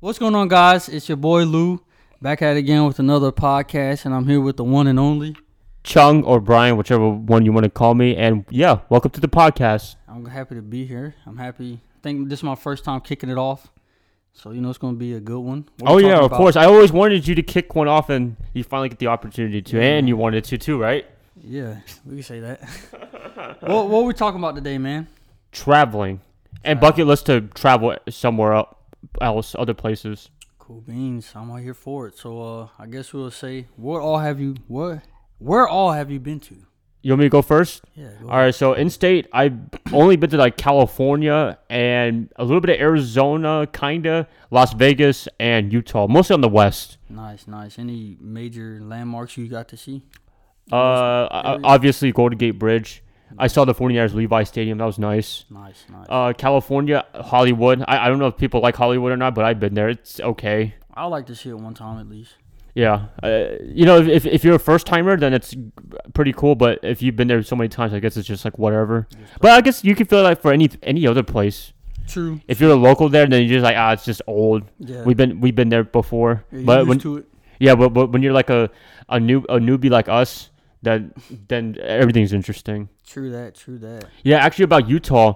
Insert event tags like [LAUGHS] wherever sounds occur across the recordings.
What's going on, guys? It's your boy Lew back at it again with another podcast, and I'm here with the one and only. Chung or Brian, whichever one you want to call me. And yeah, welcome to the podcast. I'm happy to be here. I'm happy. I think this is my first time kicking it off, so you know it's going to be a good one. What oh yeah, of about? course. I always wanted you to kick one off, and you finally get the opportunity to, and you wanted to too, right? Yeah, we can say that. what What we talking about today, man? Traveling and bucket list to travel somewhere el- else, other places. Cool beans. I'm out here for it. So uh, I guess we'll say, what all have you? What? Where all have you been to? You want me to go first? Yeah. Go All right. So in state, I've only been to like California and a little bit of Arizona, kinda Las Vegas and Utah, mostly on the west. Nice, nice. Any major landmarks you got to see? Uh, obviously Golden Gate Bridge. I saw the 49ers Levi Stadium. That was nice. Nice, nice. Uh, California, Hollywood. I, I don't know if people like Hollywood or not, but I've been there. It's okay. I like to see it one time at least. Yeah. Uh, you know, if, if you're a first timer, then it's pretty cool. But if you've been there so many times, I guess it's just like whatever. But I guess you can feel like for any any other place. True. If you're a local there, then you're just like ah, it's just old. Yeah. We've been we've been there before. Yeah, but used when to it. yeah, but, but when you're like a a new a newbie like us, then then everything's interesting. True that. True that. Yeah, actually about Utah,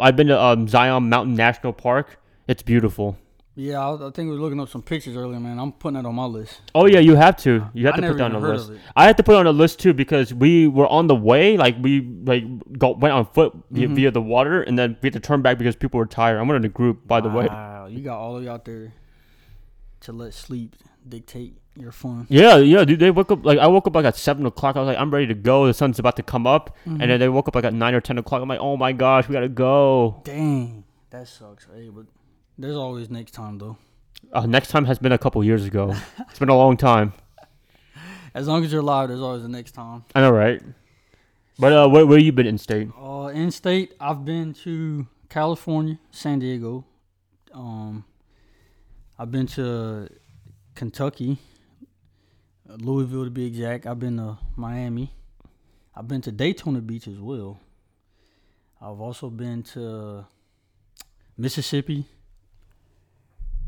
I've been to um, Zion Mountain National Park. It's beautiful. Yeah, I, I think we were looking up some pictures earlier, man. I'm putting that on my list. Oh yeah, you have to. You have I to put that on the list. it. I had to put it on the list too because we were on the way, like we like got, went on foot via, Mm-hmm. via the water, and then we had to turn back because people were tired. I'm in a group, by the way. Wow, you got all of you out there to let sleep dictate your fun. Yeah, yeah, dude. They woke up like I woke up like at seven o'clock. I was like, I'm ready to go. The sun's about to come up, Mm-hmm. and then they woke up like at nine or ten o'clock. I'm like, oh my gosh, we gotta go. Dang, that sucks. Hey, but there's always next time though. Uh, next time has been a couple years ago. it's been a long time. [LAUGHS] As long as you're alive, there's always the next time. I know, right? But uh, where where you been in state? Uh, in state, I've been to California, San Diego. Um, I've been to Kentucky, Louisville to be exact. I've been to Miami. I've been to Daytona Beach as well. I've also been to Mississippi.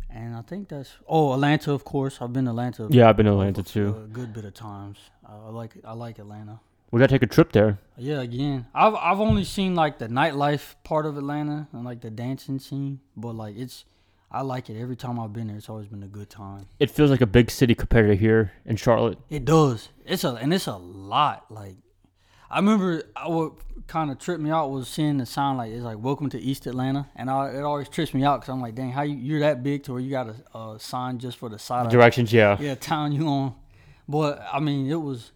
And I think that's oh Atlanta, of course. I've been to Atlanta. Yeah, I've been to Atlanta too. A good bit of times. I I like I like Atlanta. We gotta take a trip there. Yeah, again, I've I've only seen like the nightlife part of Atlanta and like the dancing scene, but like it's I like it every time I've been there. It's always been a good time. It feels like a big city compared to here in Charlotte. It does. It's a and it's a lot. Like I remember, I what kind of tripped me out was seeing the sign like it's like "Welcome to East Atlanta," and I, it always trips me out because I'm like, dang, how you you're that big to where you got a, a sign just for the side of Directions, yeah. yeah town you on. But I mean, it was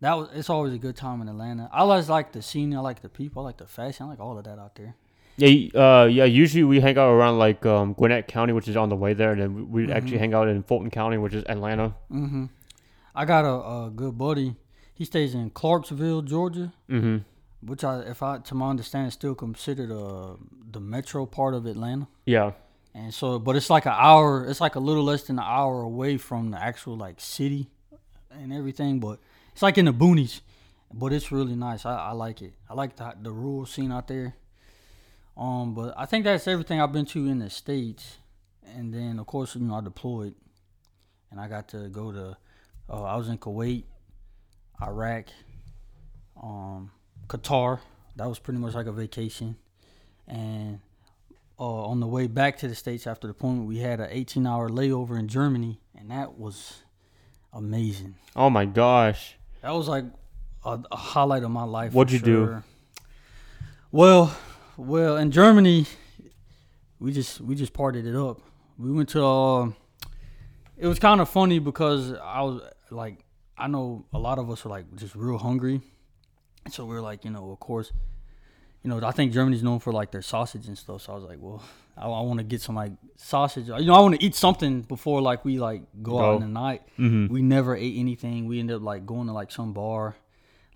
that was it's always a good time in Atlanta. I always like the scene. I like the people. I like the fashion. I like all of that out there. Yeah, uh, yeah. Usually we hang out around like um, Gwinnett County, which is on the way there, and then we we actually hang out in Fulton County, which is Atlanta. hmm I got a, a good buddy. He stays in Clarksville, Georgia, Mm-hmm. which I, if I, to my understanding, is still considered uh, the metro part of Atlanta. Yeah, And so, but it's like an hour. It's like a little less than an hour away from the actual like city and everything. But it's like in the boonies. But it's really nice. I, I like it. I like the the rural scene out there. Um, but I think that's everything I've been to in the states. And then of course, you know, I deployed, and I got to go to. Uh, I was in Kuwait, Iraq, um, Qatar. That was pretty much like a vacation. And uh, on the way back to the states after the deployment, we had an 18-hour layover in Germany, and that was amazing. Oh my gosh. That was like a, a highlight of my life. What'd for you do? Well, well, in Germany, we just we just partied it up. We went to. Uh, it was kind of funny because I was like, I know a lot of us are like just real hungry, so we are like, you know, of course, you know, I think Germany's known for like their sausage and stuff. So I was like, well, I, I want to get some like sausage. You know, I want to eat something before like we like go, out in the night. Mm-hmm. We never ate anything. We ended up like going to like some bar,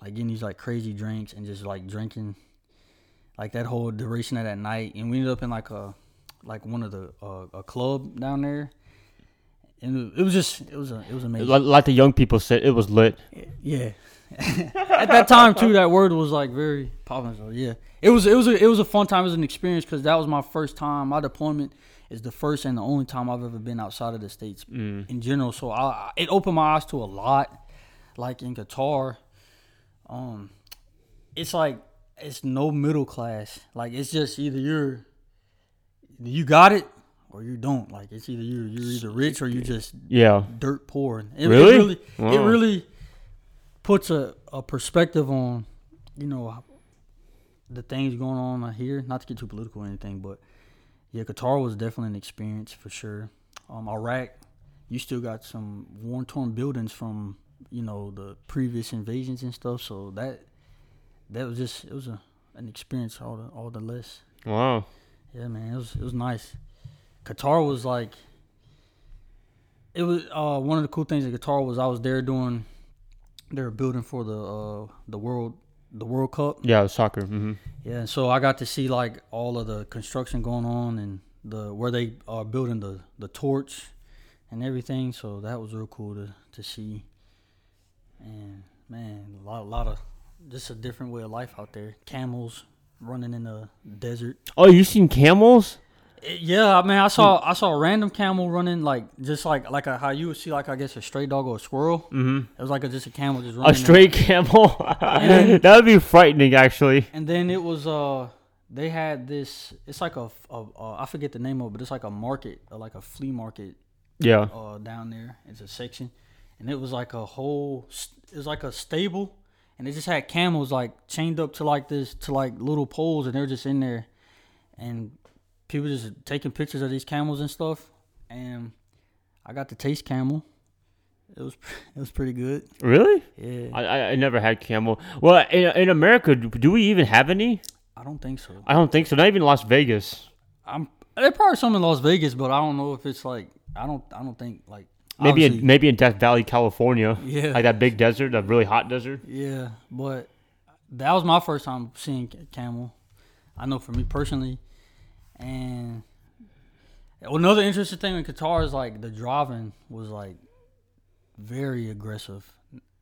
like getting these like crazy drinks and just like drinking, like that whole duration of that night. And we ended up in like a, like one of the uh, a club down there, and it was just it was a, it was amazing. Like, like the young people said, it was lit. Yeah. [LAUGHS] At that time too, that word was like very popular. So yeah, it was it was a, it was a fun time. It was an experience because that was my first time, my deployment, is the first and the only time I've ever been outside of the states Mm. in general. So I, I- it opened my eyes to a lot. Like in Qatar, um, it's like it's no middle class. Like it's just either you're you got it or you don't. Like it's either you're you're either rich or you just Yeah. dirt poor. It, Really? It really, it really puts a, a perspective on, you know, the things going on here. Not to get too political or anything, but yeah, Qatar was definitely an experience for sure. Um, Iraq, you still got some worn torn buildings from you know the previous invasions and stuff. So that that was just it was a an experience all the all the less. Wow. Yeah, man, it was it was nice. Qatar was like, it was uh, one of the cool things at Qatar was I was there doing, they were building for the uh, the world the World Cup. Yeah, soccer. hmm Yeah, and so I got to see like all of the construction going on and the where they are building the the torch and everything. So that was real cool to to see. And man, a lot a lot of just a different way of life out there. Camels running in the desert. Oh, you seen camels? Yeah, I mean, I saw I saw a random camel running like just like like a, how you would see like I guess a stray dog or a squirrel. Mm-hmm. It was like a, just a camel just running. A stray camel? [LAUGHS] then- that would be frightening, actually. And then it was uh they had this. It's like a, a, a I forget the name of it, but it's like a market, uh, like a flea market Yeah. uh down there. It's a section, and it was like a whole. It was like a stable, and they just had camels like chained up to like this to like little poles, and they're just in there, and people just taking pictures of these camels and stuff. And I got to taste camel. It was [LAUGHS] it was pretty good. Really? Yeah, I, I, never had camel. Well, in, in America, do do we even have any? I don't think so. I don't think so. Not even Las Vegas. I'm there probably some in Las Vegas, but I don't know if it's like I don't I don't think like Maybe in, maybe in Death Valley, California. Yeah. Like that big desert, that really hot desert. Yeah, but that was my first time seeing ca- camel. I know for me personally, and another interesting thing in Qatar is like the driving was like very aggressive.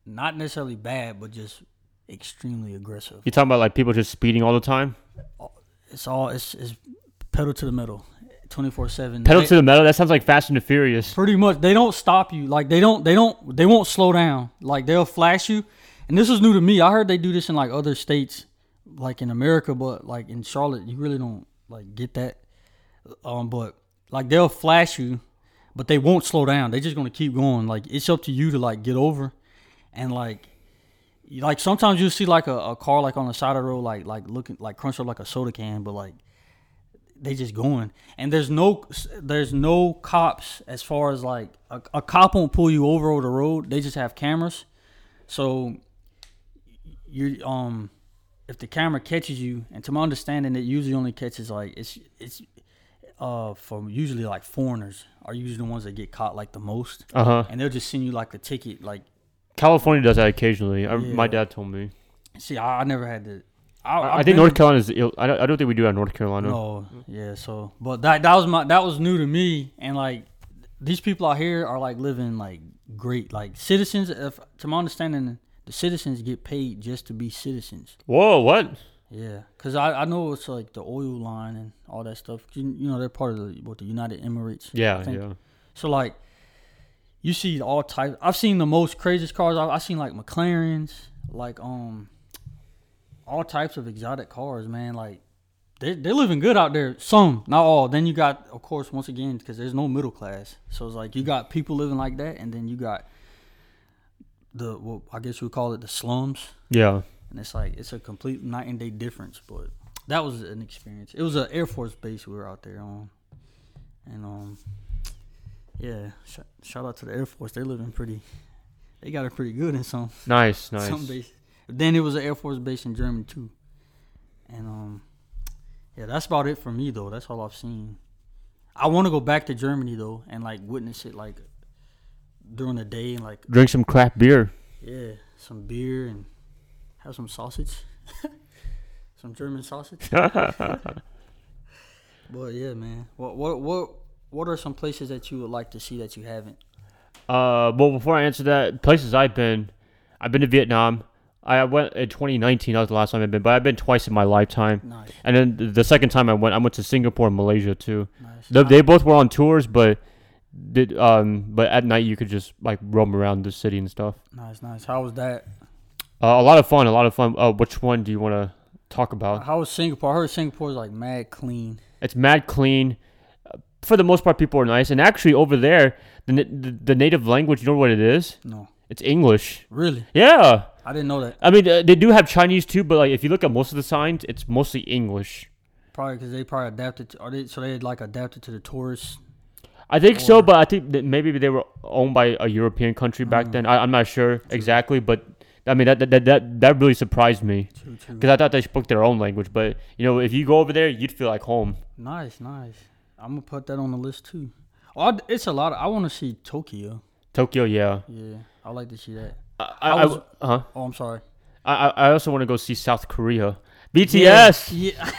Not necessarily bad, but just extremely aggressive. You talking about like people just speeding all the time? It's all it's, it's pedal to the metal, twenty four seven. Pedal to the metal. That sounds like Fast and the Furious. pretty much. They don't stop you. Like they don't they don't they won't slow down. Like they'll flash you. And this is new to me. I heard they do this in like other states like in america but like in charlotte you really don't like get that. Um but like they'll flash you but they won't slow down. They're just gonna keep going. Like it's up to you to like get over. And like like sometimes you'll see like a, a car like on the side of the road like like looking like crunched up like a soda can but like they just going and there's no there's no cops as far as like a, a cop won't pull you over over the road they just have cameras so you um if the camera catches you and to my understanding it usually only catches like it's it's uh for usually like foreigners are usually the ones that get caught like the most Uh huh. and they'll just send you like a ticket like California does that occasionally. I, My dad told me. see i, I never had to I, I, I've think been North Carolina is. Ill, I don't, I don't think we do that in North Carolina. No, yeah. So, but that that was my that was new to me, and like these people out here are like living like great, like citizens. If to my understanding, the citizens get paid just to be citizens. Whoa, what? Yeah, cause I, I know it's like the oil line and all that stuff. You, you know they're part of the what the United Emirates. Yeah, I think. yeah. So like, you see all types. I've seen the most craziest cars. I've, I've seen like McLarens, like um, all types of exotic cars. Man, like they they're living good out there. Some, not all. Then you got, of course, once again, because there's no middle class. So it's like you got people living like that, and then you got the well, I guess we call it the slums. Yeah. And it's like it's a complete night and day difference. But that was an experience. It was an Air Force base we were out there on, and um, yeah, sh- shout out to the Air Force. They're living pretty. They got it pretty good in some Nice, [LAUGHS] nice. some bases. Then it was an Air Force base in Germany too, and um, yeah, that's about it for me though. That's all I've seen. I want to go back to Germany though and like witness it like during the day and like Drink some craft beer. yeah, some beer and have some sausage. [LAUGHS] some German sausage. [LAUGHS] [LAUGHS] but yeah, man. What what what what are some places that you would like to see that you haven't? Uh, well, before I answer that, places I've been, I've been to Vietnam. I went in 2019. That was the last time I've been, but I've been twice in my lifetime. Nice, And then the second time I went, I went to Singapore and Malaysia too. nice. They, they both were on tours, but did um, but at night you could just like roam around the city and stuff. nice, nice. How was that? Uh, a lot of fun, a lot of fun. Uh, which one do you want to talk about? How was Singapore? I heard Singapore's like mad clean. It's mad clean. For the most part, people are nice. And actually, over there, the, the the native language, you know what it is? No, It's English. really, Yeah. I didn't know that. I mean, uh, they do have Chinese too, but like if you look at most of the signs, it's mostly English. Probably because they probably adapted. To, are they so they like adapted to the tourists? I think so, but I think that maybe they were owned by a European country back Mm. then. I, I'm not sure exactly, but I mean that that that, that really surprised me True, true. because I thought they spoke their own language. But you know, if you go over there, you'd feel like home. Nice, nice. I'm gonna put that on the list too. Oh, I- it's a lot. Of, I want to see Tokyo. Tokyo, yeah. Yeah, I like to see that. I, I I, was- I, huh? Oh, I'm sorry. I, I I also want to go see South Korea. BTS. Yeah.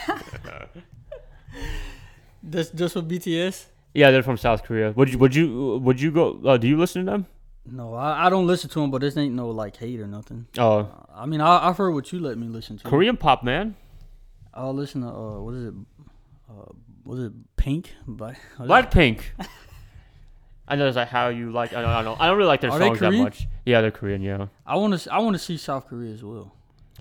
That's [LAUGHS] just for BTS. Yeah, they're from South Korea. Would you would you would you go? Uh, do you listen to them? No, I, I don't listen to them, but this ain't no like hate or nothing. Oh, I mean, I, I've heard what you let me listen to. Korean pop, man. I'll listen to uh, what is it? Uh, was it Pink? By Blackpink. [LAUGHS] I know it's like how you like. I don't, I don't. I don't really like their Are they songs that Korean? much. Yeah, they're Korean. Yeah. I want to. I want to see South Korea as well.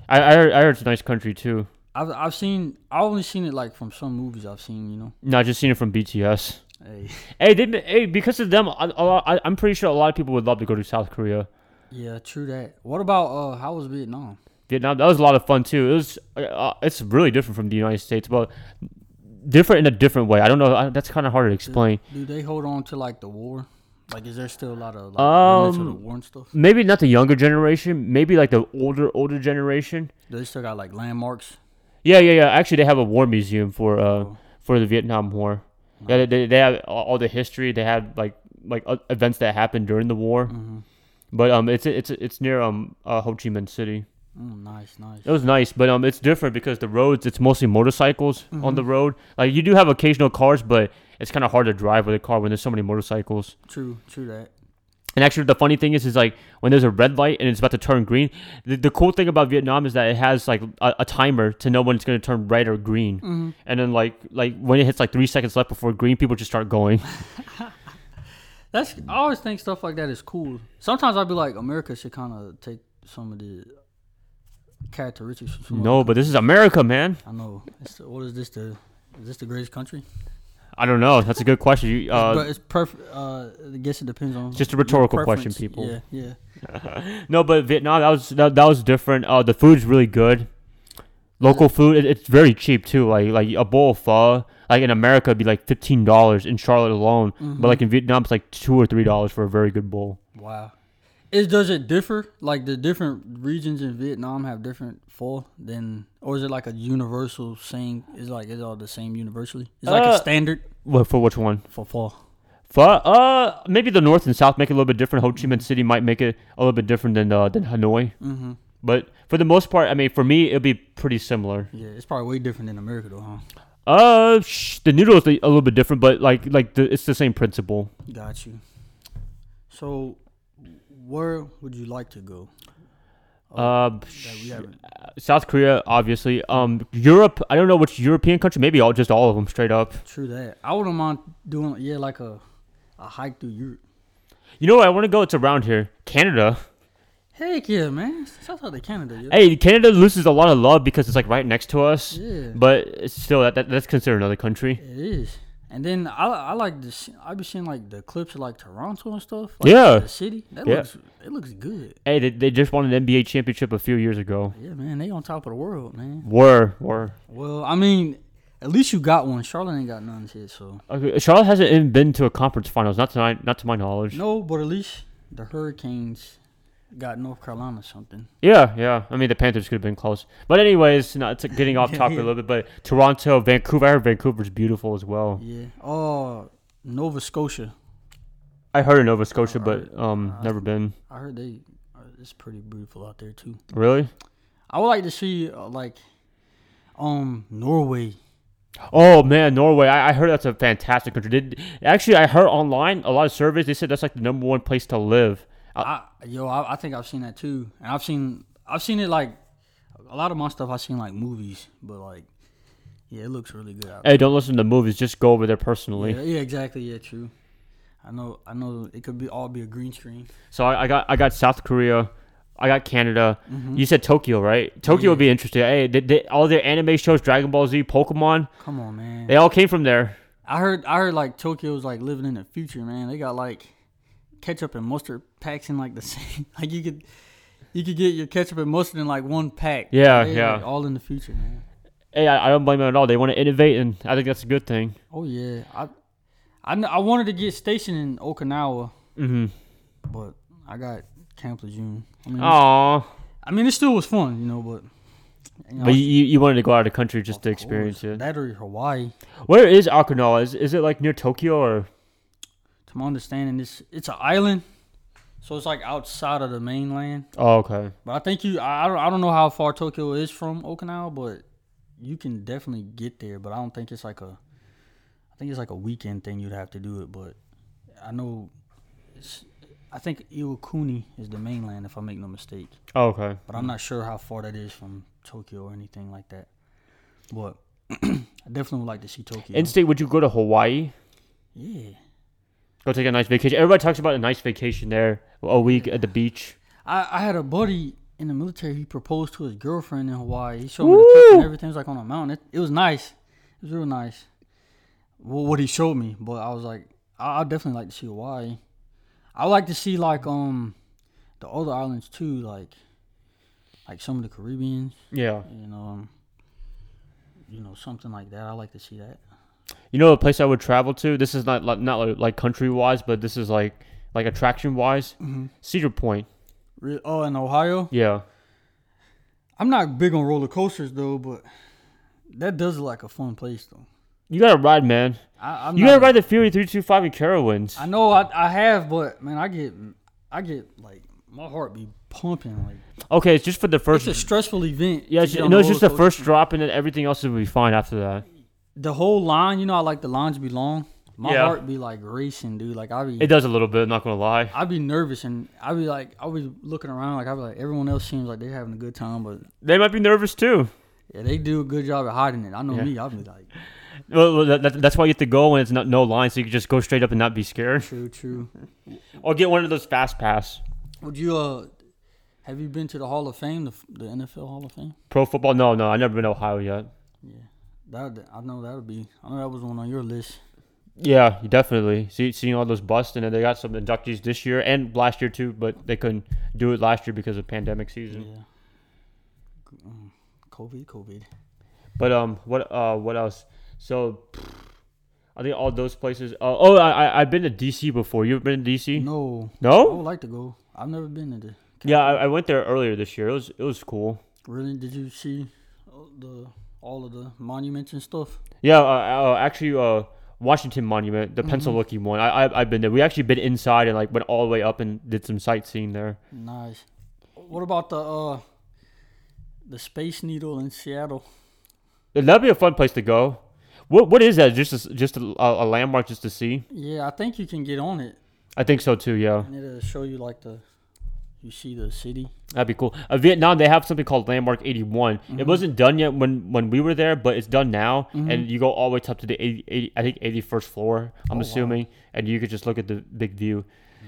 I I heard, I heard it's a nice country too. I've I've seen. I've only seen it like from some movies I've seen. You know. No, I just seen it from BTS. Hey. [LAUGHS] Hey, they hey because of them. Lot, I, I'm pretty sure a lot of people would love to go to South Korea. Yeah, true that. What about uh? How was Vietnam? Vietnam. That was a lot of fun too. It was. Uh, it's really different from the United States, but different in a different way. I don't know. I, that's kind of hard to explain. Do they hold on to like the war? Like, is there still a lot of like, of the Um, war and stuff? Maybe not the younger generation. Maybe like the older older generation. Do they still got like landmarks? Yeah, yeah, yeah. Actually, they have a war museum for uh Oh, for the Vietnam War. Yeah, they, they have all the history. They have like like uh, events that happened during the war. mhm. But um, it's it's it's near um uh, Ho Chi Minh City. Mm, nice, nice. It was nice, but um, it's different because the roads it's mostly motorcycles on the Mhm. road. Like you do have occasional cars, but it's kind of hard to drive with a car when there's so many motorcycles. True, true that. And actually, the funny thing is, is like when there's a red light and it's about to turn green. The, the cool thing about Vietnam is that it has like a, a timer to know when it's going to turn red or green. hmm And then like like when it hits like three seconds left before green, people just start going. [LAUGHS] [LAUGHS] That's I always think stuff like that is cool. Sometimes I'd be like, America should kind of take some of the characteristics. No, but this is America, man. I know. It's, what is this? The is this the greatest country? I don't know. That's a good question. You, but uh, it's perfect. Uh, I guess it depends on just a rhetorical question, people. Yeah, yeah. [LAUGHS] no, but Vietnam that was that, that was different. Uh, the food's really good. Local food, it, it's very cheap too. Like like a bowl of pho, like in America, it'd be like fifteen dollars in Charlotte alone. But like in Vietnam, it's like two or three dollars for a very good bowl. Wow. Is does it differ? Like the different regions in Vietnam have different pho than, or is it like a universal saying? Is like is all the same universally? It's like Uh, a standard What for which one? for pho. Pho, uh, maybe the north and south make it a little bit different. Ho Chi Minh City might make it a little bit different than uh, than Hanoi. Mm-hmm. But for the most part, I mean, for me, it'll be pretty similar. Yeah, it's probably way different than America though, huh? Uh, sh- the noodles a little bit different, but like like the, it's the same principle. Got you. So, where would you like to go? Uh, that. South Korea, obviously. Um, Europe. I don't know which European country. Maybe all just all of them straight up. True that. I wouldn't mind doing yeah like a a hike through Europe. You know where I want to go? It's around here, Canada. Heck yeah, man! Shout out to Canada. Yeah. Hey, Canada loses a lot of love because it's like right next to us, Yeah. but it's still that, that that's considered another country. It is. And then I I like this. I be seeing like the clips of like Toronto and stuff. Like, Yeah. the city. That Yeah. looks it looks good. Hey, they, they just won an NBA championship a few years ago. Yeah, man, they on top of the world, man. Were were. Well, I mean, at least you got one. Charlotte ain't got none shit, so Okay, Charlotte hasn't even been to a conference finals, not to my, not to my knowledge. no. But at least the Hurricanes got North Carolina something. Yeah, yeah. I mean, the Panthers could have been close, but anyways, not it's getting off [LAUGHS] topic yeah. a little bit. But Toronto, Vancouver. I heard Vancouver's beautiful as well. Yeah. Oh, Nova Scotia. I heard of Nova Scotia, Alright. but um, Uh, never been. I heard they. uh, It's pretty beautiful out there too. Really? I would like to see uh, like, um, Norway. Oh man, Norway. I, I heard that's a fantastic country. Did actually I heard online a lot of surveys. They said that's like the number one place to live. I, yo, I, I think I've seen that too, and I've seen I've seen it like a lot of my stuff. I've seen like movies, but like yeah, it looks really good. Out Hey, don't listen to movies. Just go over there personally. yeah, yeah, exactly. Yeah, true. I know. I know. It could be all be a green screen. So I, I got I got South Korea, I got Canada. Mm-hmm. You said Tokyo, right? Tokyo would be interesting. Hey, they, they, all their anime shows, Dragon Ball Z, Pokemon, Come on, man. they all came from there. I heard. I heard like Tokyo's like living in the future, man. They got like ketchup and mustard packs in like the [LAUGHS] same. Like you could, you could get your ketchup and mustard in like one pack. Yeah, They, yeah. like, all in the future, man. Hey, I, I don't blame them at all. They want to innovate, and I think that's a good thing. Oh yeah. I, I, I wanted to get stationed in Okinawa, Mm-hmm. but I got Camp Lejeune. I mean, Aw. I mean, it still was fun, you know, but. You know, But you, you wanted to go out of the country just to experience course, it. That or Hawaii. Where is Okinawa? Is, is it like near Tokyo or? My understanding, this it's an island, so it's like outside of the mainland. Oh, okay. But I think you, I, I don't, I don't know how far Tokyo is from Okinawa, but you can definitely get there. But I don't think it's like a, I think it's like a weekend thing. You'd have to do it, but I know, it's, I think Iwakuni is the mainland, if I make no mistake. Oh, okay. But I'm not sure how far that is from Tokyo or anything like that. But [CLEARS THROAT] I definitely would like to see Tokyo. In state, would you go to Hawaii? yeah, Go take a nice vacation. Everybody talks about a nice vacation there, a week at the beach. I, I had a buddy in the military. He proposed to his girlfriend in Hawaii. He showed me the picture and everything. It was like on a mountain. It, it was nice. It was real nice. Well, what he showed me, but I was like, I, I'd definitely like to see Hawaii. I would like to see like um the other islands too, like like some of the Caribbean. Yeah. You know, um, you know something like that. I like to see that. You know a place I would travel to? This is not like, not like, country wise, but this is like like attraction wise. Mm-hmm. Cedar Point. Re- oh, in Ohio, Yeah. I'm not big on roller coasters though, but that does look like a fun place though. You gotta ride, man. I, I'm you gotta ride the Fury 325 in Carowinds. I know I, I have, but man, I get I get like my heart be pumping. Like Okay, it's just for the first. it's a stressful event. Yeah, it's, no, it's just the first drop, and then everything else will be fine after that. The whole line, you know, I like the lines to be long. My Yeah. heart be like racing, dude. Like I be It does a little bit. Not gonna lie. I be nervous and I be like I be looking around like I be like everyone else seems like they're having a good time, but They might be nervous too. yeah, they do a good job at hiding it. I know Yeah. me. I'll be like, Well, well, that, that- that's why you have to go when it's not no line, so you can just go straight up and not be scared. true, true. Or get one of those fast pass. Would you uh have you been to the Hall of Fame, the, the NFL Hall of Fame? Pro football? No, no, I never been to Ohio yet. Yeah, that I know that would be. I know that was one on your list. Yeah, definitely. See, seeing all those busts, and then they got some inductees this year and last year too, but they couldn't do it last year because of pandemic season. Yeah. Um, COVID, COVID. But um, what uh, what else? So, I think all those places. Uh, oh, I I- I've been to DC before. You've been to DC? No, No. I would like to go. I've never been to the. Yeah, I, I went there earlier this year. It was it was cool. Really? Did you see uh, the all of the monuments and stuff? Yeah, uh, uh, actually, uh, Washington Monument, the pencil looking one. I, I I've been there. We actually been inside and like went all the way up and did some sightseeing there. Nice. What about the uh the Space Needle in Seattle? That'd be a fun place to go. What what is that? Just a, just a, a landmark just to see? Yeah, I think you can get on it, I think so too. Yeah, and it'll show you like the you see the city. that'd be cool. Uh, Vietnam, they have something called Landmark 81. It wasn't done yet when when we were there, but it's done now, and you go all the way up to the 80, 80 I think 81st floor. I'm Oh, wow. assuming, and you could just look at the big view.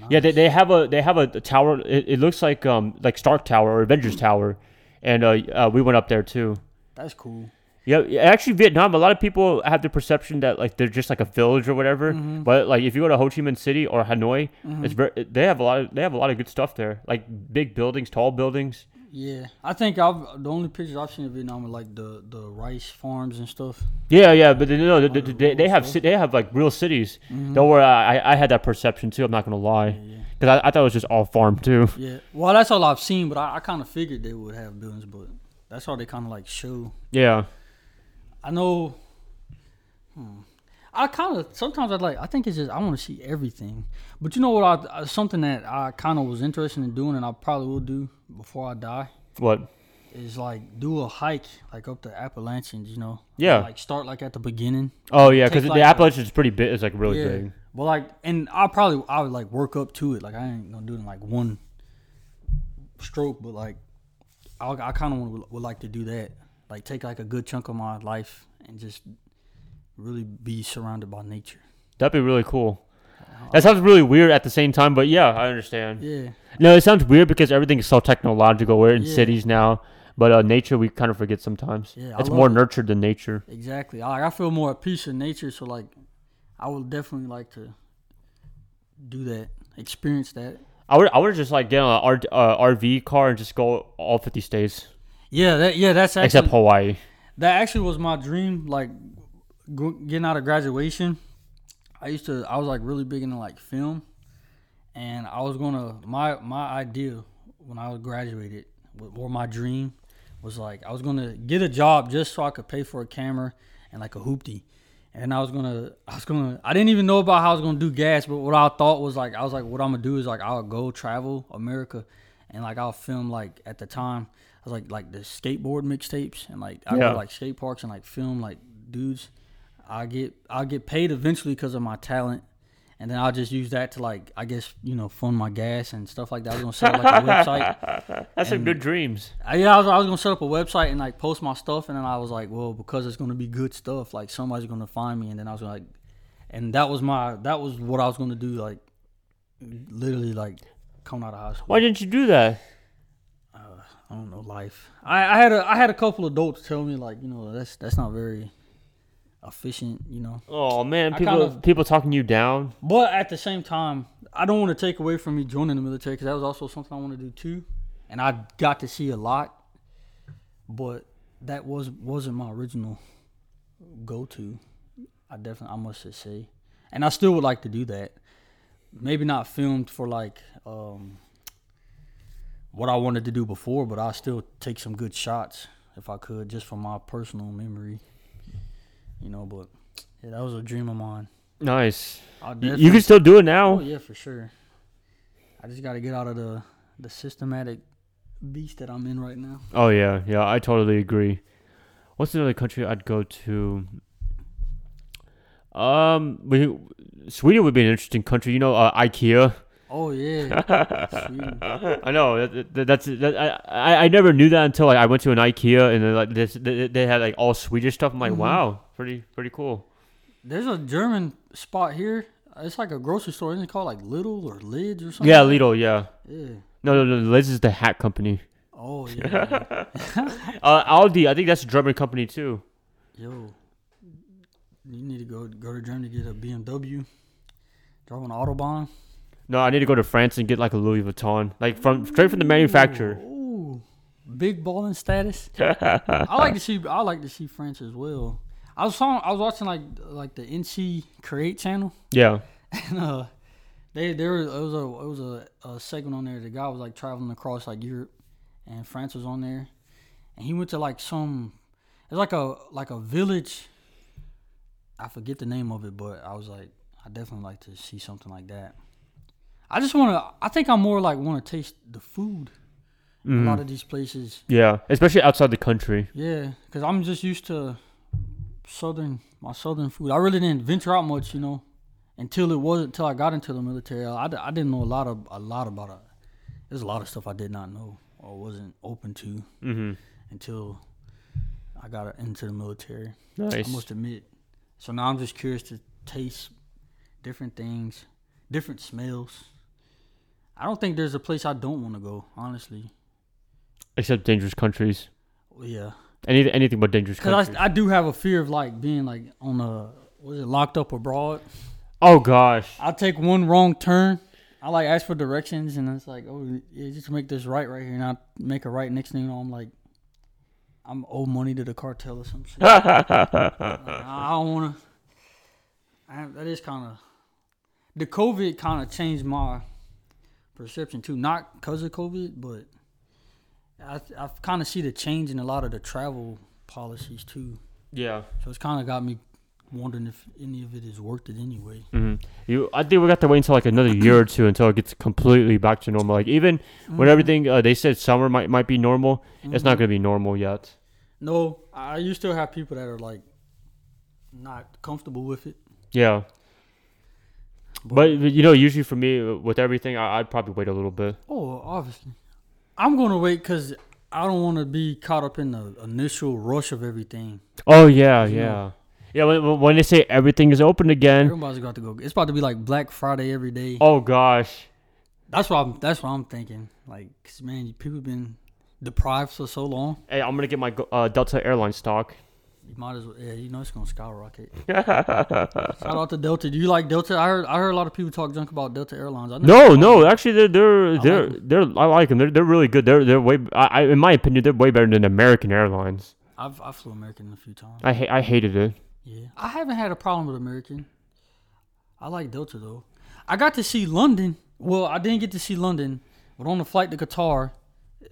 Yeah, they, they have a they have a, tower. It, it looks like um like Stark Tower or Avengers Tower, and uh, uh we went up there too. That's cool. Yeah, yeah, actually, Vietnam. A lot of people have the perception that like they're just like a village or whatever. Mm-hmm. But like if you go to Ho Chi Minh City or Hanoi, mm-hmm. it's very they have a lot of they have a lot of good stuff there, like big buildings, tall buildings. Yeah, I think I've the only pictures I've seen of Vietnam are like the the rice farms and stuff. Yeah, yeah, but they, no, they, they, they have they have like real cities. Mm-hmm. Don't worry, I I had that perception too. I'm not gonna lie, Yeah, because I, I thought it was just all farm too. yeah. Well, that's all I've seen, but I, I kind of figured they would have buildings, but that's all they kind of like show. Yeah, I know. Hmm. I kind of sometimes I like. I think it's just I want to see everything. But you know what? I, I something that I kind of was interested in doing, and I probably will do before I die what? is like do a hike like up the Appalachians. You know? Yeah. Like start like at the beginning. Oh yeah, because the like, a- Appalachians is pretty big. It's like really yeah. big. But like, and I probably I would like work up to it. Like I ain't gonna do it in like one stroke, but like I, I kind of would, would like to do that. Like take like a good chunk of my life and just really be surrounded by nature. That'd be really cool. That sounds really weird at the same time, but yeah, I understand. Yeah, No, it sounds weird because everything is so technological. We're in Yeah. cities now, but uh, nature we kind of forget sometimes. Yeah, it's more it. nurtured than nature. exactly. I, I feel more at peace in nature, so like, I would definitely like to do that, experience that. I would I would just like get an R, uh, RV car and just go all 50 states Yeah, that yeah, that's actually except Hawaii. that actually was my dream. Like getting out of graduation, I used to I was like really big into like film, and I was gonna my my idea when I was graduated or my dream was like I was gonna get a job just so I could pay for a camera and like a hoopty. And I was gonna, I was gonna, I didn't even know about how I was gonna do gas, but what I thought was like, I was like, what I'm gonna do is like, I'll go travel America, and like I'll film like at the time, I was like like the skateboard mixtapes and like I Yeah. go like skate parks and like film like dudes. I get I get paid eventually because of my talent, and then I'll just use that to like I guess you know fund my gas and stuff like that. I was gonna set up like a website. [LAUGHS] That's some good dreams. Uh, yeah, I was, I was gonna set up a website and like post my stuff, and then I was like, well, because it's gonna be good stuff, like somebody's gonna find me, and then I was like, and that was my that was what I was gonna do, like literally like coming out of high school. Why didn't you do that? I don't know life. I, I had a I had a couple adults tell me like you know that's that's not very efficient, you know. Oh man, I people kinda- people talking you down. But at the same time, I don't want to take away from me joining the military because that was also something I want to do too, and I got to see a lot. But that was wasn't my original go to. I definitely I must just say, and I still would like to do that. Maybe not filmed for like um, what I wanted to do before, but I still take some good shots if I could, just from my personal memory. You know, but yeah, that was a dream of mine. Nice. I'll Y- definitely- You can still do it now. Oh yeah, for sure. I just got to get out of the the systematic beast that I'm in right now. Oh yeah, yeah, I totally agree. What's another country I'd go to? Um, we, Sweden would be an interesting country. You know, uh, IKEA. Oh yeah, [LAUGHS] I know that, that, that's that, I, I I never knew that until like, I went to an IKEA and then like this they, they had like all Swedish stuff. I'm like, Mhm. wow, pretty pretty cool. There's a German spot here. It's like a grocery store. Isn't it called like Little or Lids or something? Yeah, Lidl. Yeah. Yeah. No, no, no. Lids is the hat company. Oh [LAUGHS] yeah. Uh, Aldi. I think that's a German company too. Yo, you need to go go to Germany to get a BMW. Drive on autobahn. No, I need to go to France and get like a Louis Vuitton, like from straight from the manufacturer. Ooh, big balling status. [LAUGHS] I like to see. I like to see France as well. I was saw, I was watching like like the NC Create channel, Yeah. [LAUGHS] and uh, they there was it was a it was a, a segment on there. The guy was like traveling across like Europe, and France was on there, and he went to like some. It's like a like a village. I forget the name of it, but I was like, I definitely like to see something like that. I just want to. I think I'm more like want to taste the food. A Mhm. lot of these places. Yeah, especially outside the country. Yeah, because I'm just used to southern my southern food. I really didn't venture out much, you know, until it wasn't until I got into the military. I didn't know a lot of a lot about it. There's a lot of stuff I did not know or wasn't open to Mm-hmm. until I got into the military. Nice. I must admit. So now I'm just curious to taste different things, different smells. I don't think there's a place I don't want to go, honestly. Except dangerous countries. Yeah. Anything, anything but dangerous Cause countries. I, I do have a fear of like being like on a was it locked up abroad. oh gosh. I take one wrong turn. I like ask for directions and it's like oh yeah just make this right right here and I make a right next thing you know I'm like I'm owe money to the cartel or some shit. [LAUGHS] Like, I don't want to. That is kind of the COVID kind of changed my perception too. Not because of COVID, but I I kind of see the change in a lot of the travel policies too. yeah. So it's kind of got me wondering if any of it is worth it anyway. hmm You, I think we got to wait until like another year or two until it gets completely back to normal. Like even Mm-hmm. when everything uh, they said summer might might be normal, it's not gonna be normal yet. No, I you still have people that are like not comfortable with it. Yeah. But you know, usually for me with everything, I, I'd probably wait a little bit. Oh, obviously, I'm gonna wait because I don't want to be caught up in the initial rush of everything. Oh yeah, yeah, know. yeah. When, when they say everything is open again, Everybody's got to go. It's about to be like Black Friday every day. oh gosh. That's what I'm. That's what I'm thinking. Like, 'cause, man, people have been deprived for so long. Hey, I'm gonna get my uh, Delta Airlines stock. You might as well. Yeah, you know it's gonna skyrocket. [LAUGHS] Shout out to Delta. Do you like Delta? I heard. I heard a lot of people talk junk about Delta Airlines. No, no, actually, they're they're like they're 'em. they're I like them. They're they're really good. They're they're way. I, I in my opinion, they're way better than American Airlines. I've I flew American a few times. I ha- I hated it. Yeah, I haven't had a problem with American. I like Delta though. I got to see London. Well, I didn't get to see London, but on the flight to Qatar,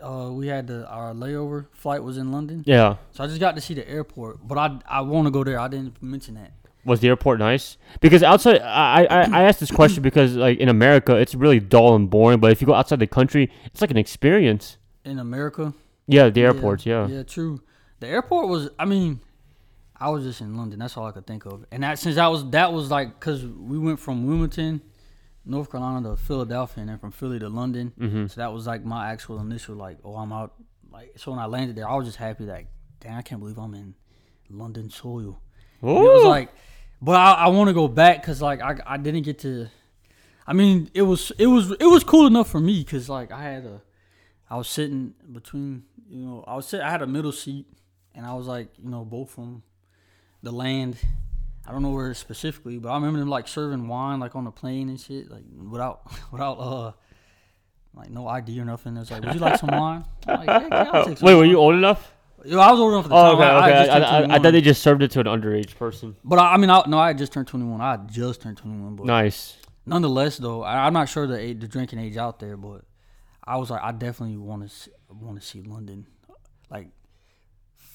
uh, we had the our layover flight was in London, Yeah. so I just got to see the airport. But I I want to go there. I didn't mention that. Was the airport nice? Because outside, I, I I asked this question [CLEARS THROAT] because like in America, it's really dull and boring. But if you go outside the country, it's like an experience. In America, Yeah, the airports. Yeah. yeah, true. The airport was. I mean, I was just in London. That's all I could think of. And that since that was that was like because we went from Wilmington, North Carolina to Philadelphia, and then from Philly to London. Mm-hmm. So that was like my actual initial like, oh, I'm out. Like so when I landed there, I was just happy that, damn, I can't believe I'm in London soil. And it was like, but I, I want to go back because like I, I didn't get to. I mean, it was it was it was cool enough for me because like I had a, I was sitting between you know I was sit, I had a middle seat and I was like you know both from the land. I don't know where specifically, but I remember them like serving wine like on the plane and shit like without [LAUGHS] without uh like no ID or nothing. It was like, would you like some [LAUGHS] wine? I'm like, yeah, yeah, I'll take some Wait, were wine." you old enough? Yo, I was old enough at the Oh, time. okay, I, I, okay. I, just turned I, I 21. thought they just served it to an underage person. But I, I mean, I, no, I had just turned 21. I had just turned 21. But Nice. nonetheless, though, I, I'm not sure the age, the drinking age out there, but I was like, I definitely want to want to see London, like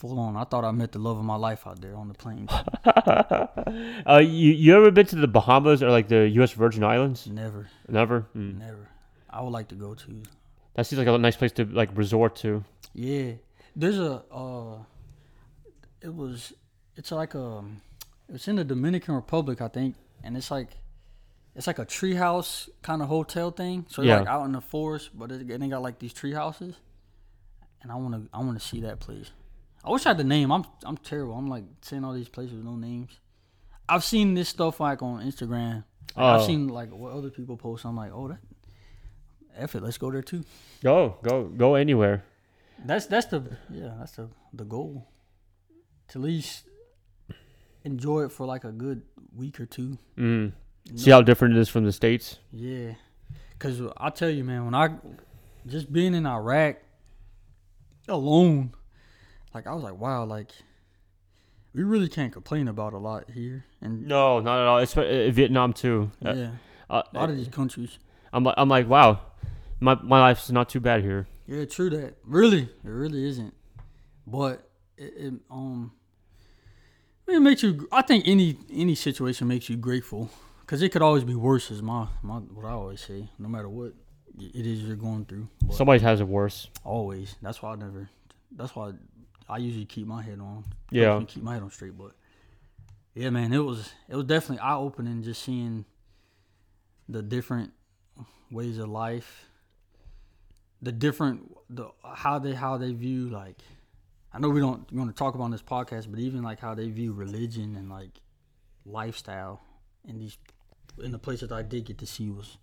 full on. I thought I met the love of my life out there on the plane. [LAUGHS] Uh, you you ever been to the Bahamas or like the U.S. Virgin Islands? never, Never. Hmm. never. I would like to go to. That seems like a nice place to like resort to. Yeah, there's a. uh It was. It's like a. It's in the Dominican Republic, I think, and it's like. It's like a treehouse kind of hotel thing. So Yeah. like out in the forest, but it, and they got like these tree houses. And I want to, I want to see that place. I wish I had the name. I'm, I'm terrible. I'm like saying all these places with no names. I've seen this stuff like on Instagram. Like, I've Oh. seen like what other people post. I'm like, oh, that, F it, let's go there too. Go go go anywhere. That's that's the yeah that's the the goal. To at least enjoy it for like a good week or two. Mm. See how different it is from the states. Yeah, cause I tell you, man, when I just being in Iraq alone, like I was like, wow, like we really can't complain about a lot here, and No, not at all. It's uh, Vietnam too. Uh, yeah, uh, a lot of these countries. I'm like I'm like wow, my my life's not too bad here. Yeah, true that. Really, it really isn't. But it, it um, it makes you. I think any any situation makes you grateful because it could always be worse. Is my my what I always say. No matter what it is you're going through, Somebody has it worse. always. That's why I never. That's why I usually keep my head on. Yeah. Me keep my head on straight. But yeah, man, it was it was definitely eye opening just seeing the different ways of life, the different the how they how they view like. I know we don't want to talk about this podcast, but even like how they view religion and like lifestyle in these in the places I did get to see was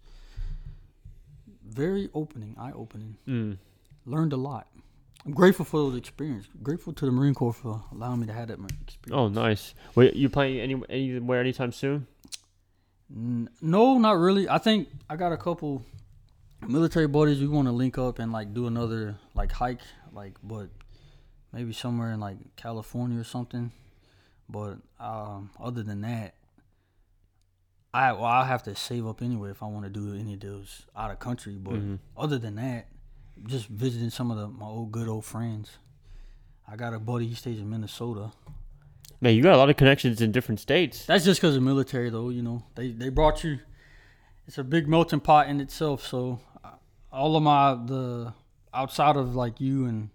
very opening, eye opening. Mm. Learned a lot. I'm grateful for those experiences. Grateful to the Marine Corps for allowing me to have that experience. Oh, nice. Wait, you playing any anywhere anytime soon? No, not really. I think I got a couple military buddies. We want to link up and like do another like hike, like but maybe somewhere in like California or something. But um, other than that, I well I have to save up anyway if I want to do any of those out of country. But Mhm. other than that, just visiting some of the my old good old friends. I got a buddy. He stays in Minnesota. Man, you got a lot of connections in different states. That's just because of military, though. You know, they they brought you. It's a big melting pot in itself. So, uh, all of my the outside of like you and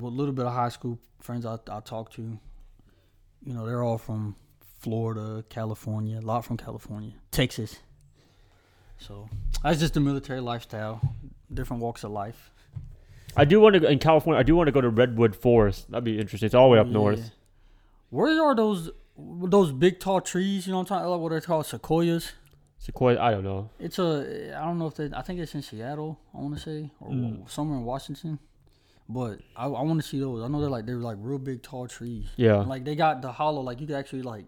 a little bit of high school friends I I talk to, you know, they're all from Florida, California, a lot from California, Texas. So that's just the military lifestyle, different walks of life. I do want to go in California. I do want to go to Redwood Forest. That'd be interesting. It's all the way up Yeah. north. Where are those those big tall trees? You know what I'm talking about? What they're called sequoias. Sequoia. I don't know. It's a I don't know if they I think it's in Seattle. I want to say or Mm. somewhere in Washington. But I, I want to see those. I know they're like they're like real big tall trees. Yeah. Like they got the hollow. Like you could actually like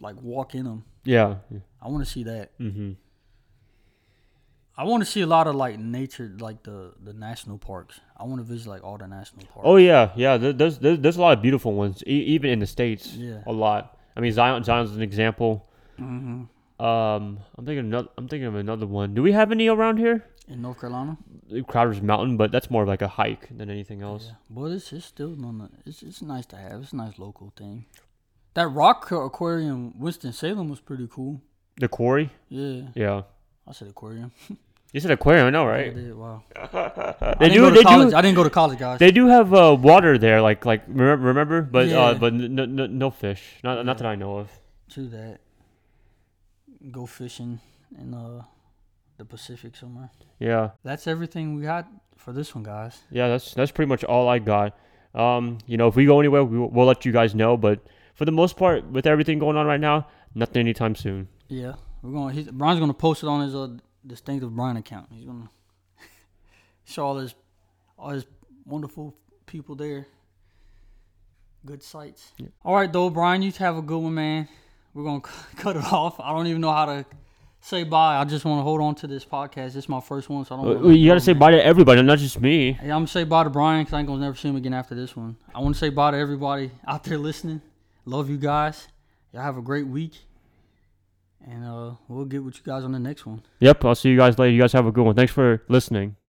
like walk in them. Yeah. I want to see that. Mm-hmm. I want to see a lot of like nature, like the the national parks. I want to visit like all the national parks. Oh yeah, yeah. There's there's, there's a lot of beautiful ones, e- even in the states. Yeah. A lot. I mean, Zion Zion's an example. hmm Um, I'm thinking another. I'm thinking of another one. Do we have any around here? In North Carolina. Crowder's Mountain, but that's more of like a hike than anything else. Yeah, but it's it's still no, it's it's nice to have. It's a nice local thing. That rock aquarium, Winston Salem, was pretty cool. The quarry. Yeah, Yeah. I said aquarium. [LAUGHS] You said aquarium, I know, I right? did. Wow. They [LAUGHS] I didn't do. go to They college. do. I didn't go to college, guys. They do have uh, water there, like like remember, remember? but Yeah. uh, but no, no, no fish, not not that I know of. True that. Go fishing in uh the Pacific somewhere. Yeah, That's everything we got for this one, guys. yeah, that's that's pretty much all I got. Um, you know, if we go anywhere, we, will- we'll let you guys know. But for the most part, with everything going on right now, nothing anytime soon. Yeah, we're gonna. He's, Brian's gonna post it on his uh, distinctive Brian account. He's gonna [LAUGHS] show all his all his wonderful people there. Good sights. Yeah. All right, though, Brian, you have a good one, man. We're gonna c- [LAUGHS] cut it off. I don't even know how to say bye. I just want to hold on to this podcast. This is my first one, so I don't. Uh, you gotta say man. bye to everybody, not just me. Hey, I'm gonna say bye to Brian because I ain't gonna never see him again after this one. I want to say bye to everybody out there listening. Love you guys. Y'all have a great week, and uh, we'll get with you guys on the next one. Yep, I'll see you guys later. You guys have a good one. Thanks for listening.